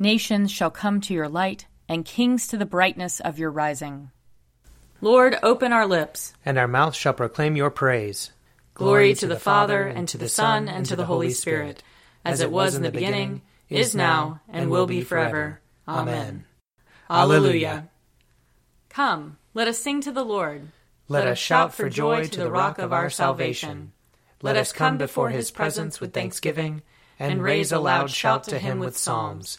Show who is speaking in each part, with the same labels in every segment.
Speaker 1: Nations shall come to your light, and kings to the brightness of your rising. Lord, open our lips,
Speaker 2: and our mouth shall proclaim your praise.
Speaker 1: Glory to the Father, and to the Son, and to the Holy Spirit, as it was in the beginning, is now, and will be forever. Amen. Alleluia. Come, let us sing to the Lord.
Speaker 2: Let us shout for joy to the rock of our salvation. Let us come before his presence with thanksgiving, and raise a loud shout to him with psalms.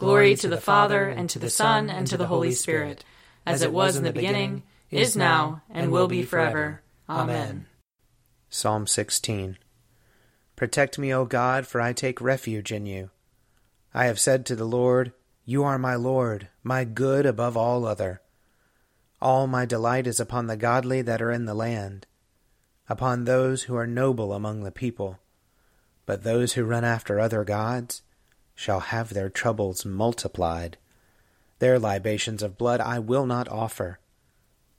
Speaker 1: Glory to the Father, and to the Son, and to the Holy Spirit, as it was in the beginning, is now, and will be forever. Amen.
Speaker 2: Psalm 16 Protect me, O God, for I take refuge in you. I have said to the Lord, You are my Lord, my good above all other. All my delight is upon the godly that are in the land, upon those who are noble among the people. But those who run after other gods, shall have their troubles multiplied. Their libations of blood I will not offer,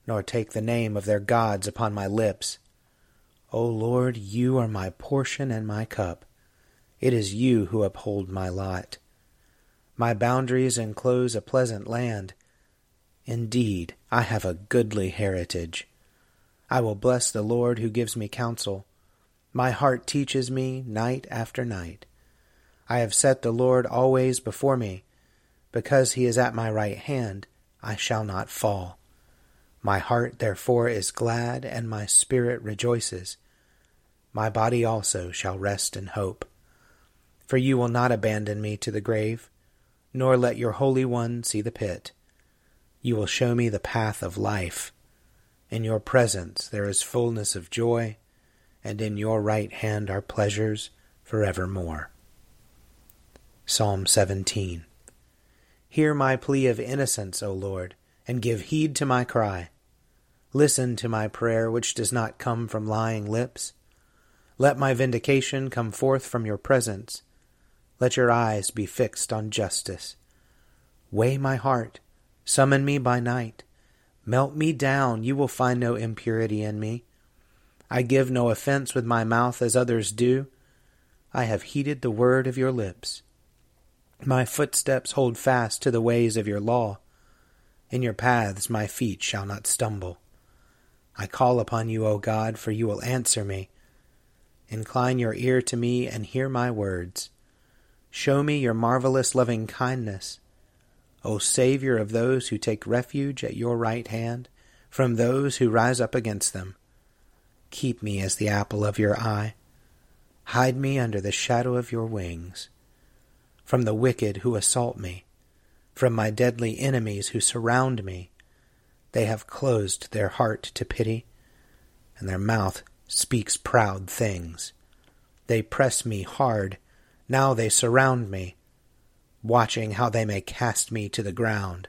Speaker 2: nor take the name of their gods upon my lips. O Lord, you are my portion and my cup. It is you who uphold my lot. My boundaries enclose a pleasant land. Indeed, I have a goodly heritage. I will bless the Lord who gives me counsel. My heart teaches me night after night. I have set the Lord always before me. Because he is at my right hand, I shall not fall. My heart therefore is glad, and my spirit rejoices. My body also shall rest in hope. For you will not abandon me to the grave, nor let your Holy One see the pit. You will show me the path of life. In your presence there is fullness of joy, and in your right hand are pleasures forevermore. Psalm 17 Hear my plea of innocence, O Lord, and give heed to my cry. Listen to my prayer, which does not come from lying lips. Let my vindication come forth from your presence. Let your eyes be fixed on justice. Weigh my heart, summon me by night. Melt me down, you will find no impurity in me. I give no offense with my mouth as others do. I have heeded the word of your lips. My footsteps hold fast to the ways of your law. In your paths my feet shall not stumble. I call upon you, O God, for you will answer me. Incline your ear to me and hear my words. Show me your marvelous loving kindness. O Savior of those who take refuge at your right hand from those who rise up against them. Keep me as the apple of your eye. Hide me under the shadow of your wings from the wicked who assault me, from my deadly enemies who surround me. They have closed their heart to pity, and their mouth speaks proud things. They press me hard, now they surround me, watching how they may cast me to the ground,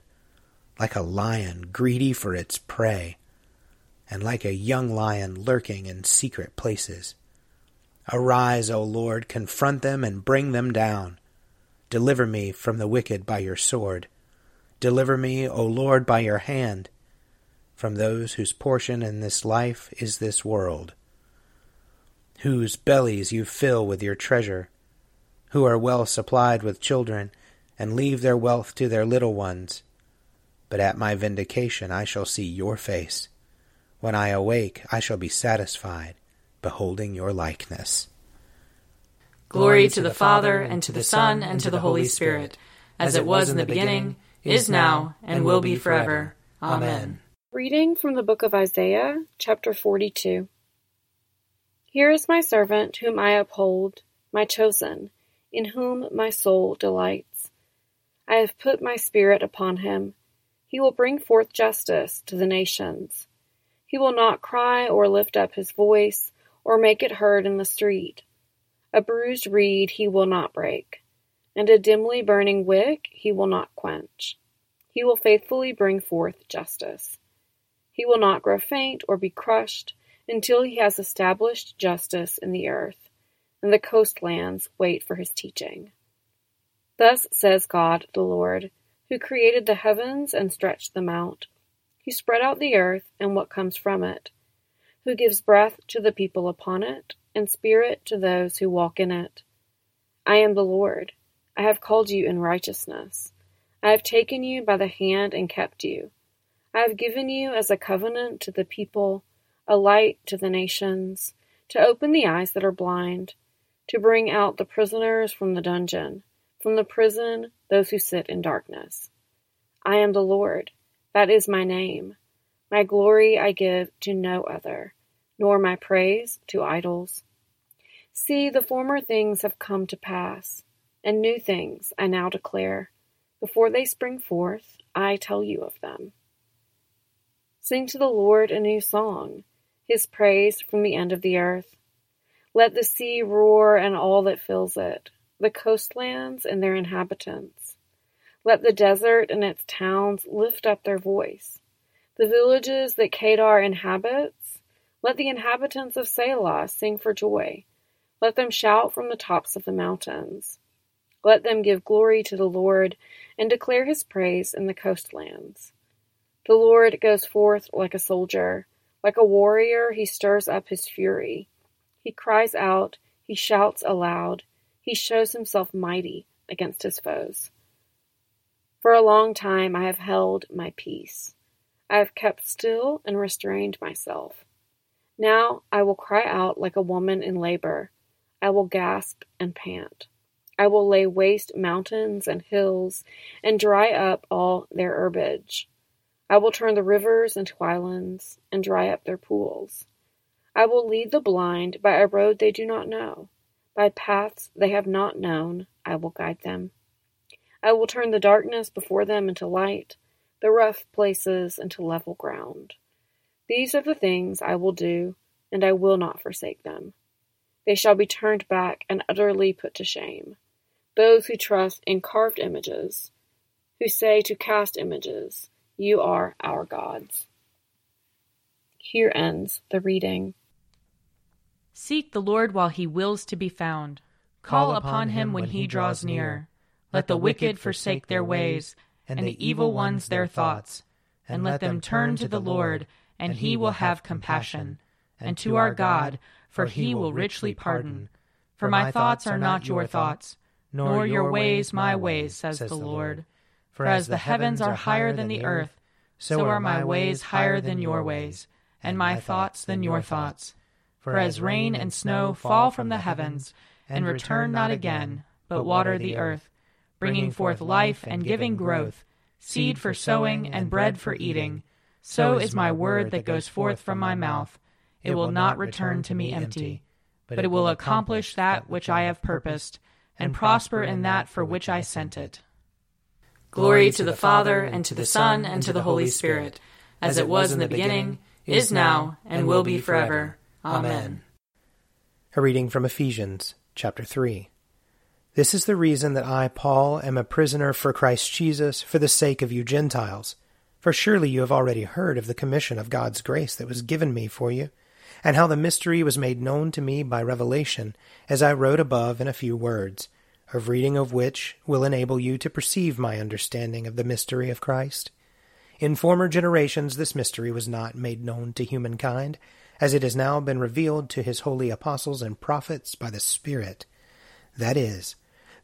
Speaker 2: like a lion greedy for its prey, and like a young lion lurking in secret places. Arise, O Lord, confront them and bring them down. Deliver me from the wicked by your sword. Deliver me, O Lord, by your hand, from those whose portion in this life is this world, whose bellies you fill with your treasure, who are well supplied with children, and leave their wealth to their little ones. But at my vindication I shall see your face. When I awake, I shall be satisfied, beholding your likeness.
Speaker 1: Glory to the Father, and to the Son, and to the Holy Spirit, as it was in the beginning, is now, and will be forever. Amen.
Speaker 3: Reading from the book of Isaiah, chapter 42. Here is my servant whom I uphold, my chosen, in whom my soul delights. I have put my spirit upon him. He will bring forth justice to the nations. He will not cry or lift up his voice or make it heard in the street. A bruised reed he will not break, and a dimly burning wick he will not quench, He will faithfully bring forth justice. He will not grow faint or be crushed until he has established justice in the earth, and the coastlands wait for his teaching. Thus says God the Lord, who created the heavens and stretched them out, who spread out the earth and what comes from it, who gives breath to the people upon it, and spirit to those who walk in it. I am the Lord. I have called you in righteousness. I have taken you by the hand and kept you. I have given you as a covenant to the people, a light to the nations, to open the eyes that are blind, to bring out the prisoners from the dungeon, from the prison those who sit in darkness. I am the Lord, that is my name. My glory I give to no other, nor my praise to idols. See, the former things have come to pass, and new things I now declare. Before they spring forth, I tell you of them. Sing to the Lord a new song, his praise from the end of the earth. Let the sea roar and all that fills it, the coastlands and their inhabitants. Let the desert and its towns lift up their voice. The villages that Kedar inhabits, let the inhabitants of Sela sing for joy. Let them shout from the tops of the mountains. Let them give glory to the Lord and declare his praise in the coastlands. The Lord goes forth like a soldier. Like a warrior, he stirs up his fury. He cries out, he shouts aloud, he shows himself mighty against his foes. For a long time I have held my peace. I have kept still and restrained myself. Now I will cry out like a woman in labor. I will gasp and pant. I will lay waste mountains and hills and dry up all their herbage. I will turn the rivers into islands and dry up their pools. I will lead the blind by a road they do not know. By paths they have not known, I will guide them. I will turn the darkness before them into light, the rough places into level ground. These are the things I will do, and I will not forsake them. They shall be turned back and utterly put to shame. Those who trust in carved images, who say to cast images, You are our gods. Here ends the reading.
Speaker 1: Seek the Lord while he wills to be found. Call upon him when he draws near. Let the wicked forsake their ways, and the evil ones their thoughts. And let them turn to the Lord, and he will have compassion. And to our God, for he will richly pardon. For my thoughts are not your thoughts, nor your ways my ways, says the Lord. For as the heavens are higher than the earth, so are my ways higher than your ways, and my thoughts than your thoughts. For as rain and snow fall from the heavens, and return not again, but water the earth, bringing forth life and giving growth, seed for sowing and bread for eating, so is my word that goes forth from my mouth. It will not return to me empty, but it will accomplish that which I have purposed, and prosper in that for which I sent it. Glory to the Father, and to the Son, and to the Holy Spirit, as it was in the beginning, is now, and will be forever. Amen.
Speaker 2: A reading from Ephesians chapter 3. This is the reason that I, Paul, am a prisoner for Christ Jesus for the sake of you Gentiles. For surely you have already heard of the commission of God's grace that was given me for you, and how the mystery was made known to me by revelation, as I wrote above in a few words, of reading of which will enable you to perceive my understanding of the mystery of Christ. In former generations this mystery was not made known to humankind, as it has now been revealed to his holy apostles and prophets by the Spirit. That is,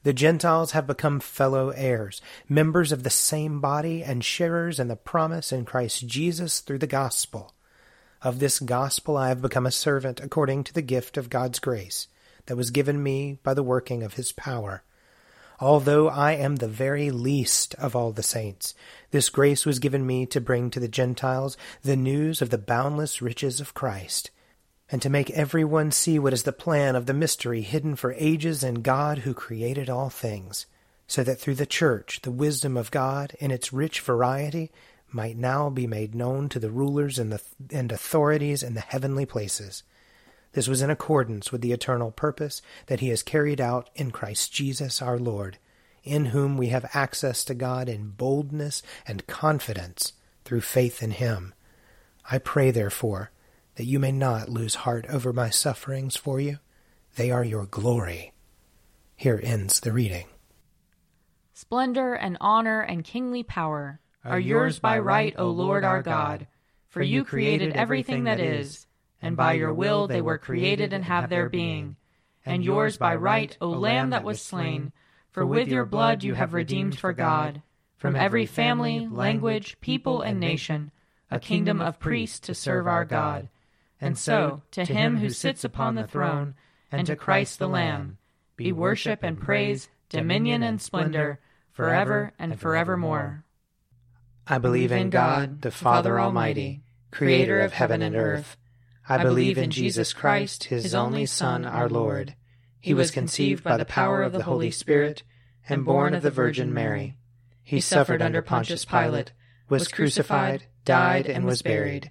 Speaker 2: the Gentiles have become fellow heirs, members of the same body, and sharers in the promise in Christ Jesus through the gospel. Of this gospel I have become a servant according to the gift of God's grace that was given me by the working of his power. Although I am the very least of all the saints, this grace was given me to bring to the Gentiles the news of the boundless riches of Christ, and to make every one see what is the plan of the mystery hidden for ages in God who created all things, so that through the Church the wisdom of God in its rich variety might now be made known to the rulers and, the, and authorities in the heavenly places. This was in accordance with the eternal purpose that he has carried out in Christ Jesus our Lord, in whom we have access to God in boldness and confidence through faith in him. I pray, therefore, that you may not lose heart over my sufferings for you. They are your glory. Here ends the reading.
Speaker 1: Splendor and honor and kingly power are yours by right, O Lord our God, for you created everything that is, and by your will they were created and have their being. And yours by right, O Lamb that was slain, for with your blood you have redeemed for God, from every family, language, people, and nation, a kingdom of priests to serve our God. And so, to him who sits upon the throne, and to Christ the Lamb, be worship and praise, dominion and splendor, forever and forevermore.
Speaker 2: I believe in God, the Father Almighty, creator of heaven and earth. I believe in Jesus Christ, his only Son, our Lord. He was conceived by the power of the Holy Spirit and born of the Virgin Mary. He suffered under Pontius Pilate, was crucified, died, and was buried.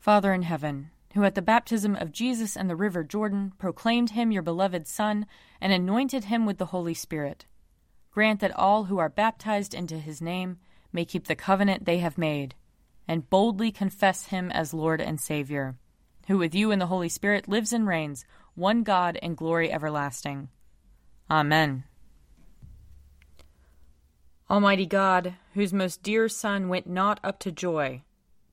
Speaker 1: Father in heaven, who at the baptism of Jesus in the river Jordan proclaimed him your beloved Son and anointed him with the Holy Spirit, grant that all who are baptized into his name may keep the covenant they have made, and boldly confess him as Lord and Savior, who with you and the Holy Spirit lives and reigns, one God in glory everlasting. Amen. Almighty God, whose most dear Son went not up to joy,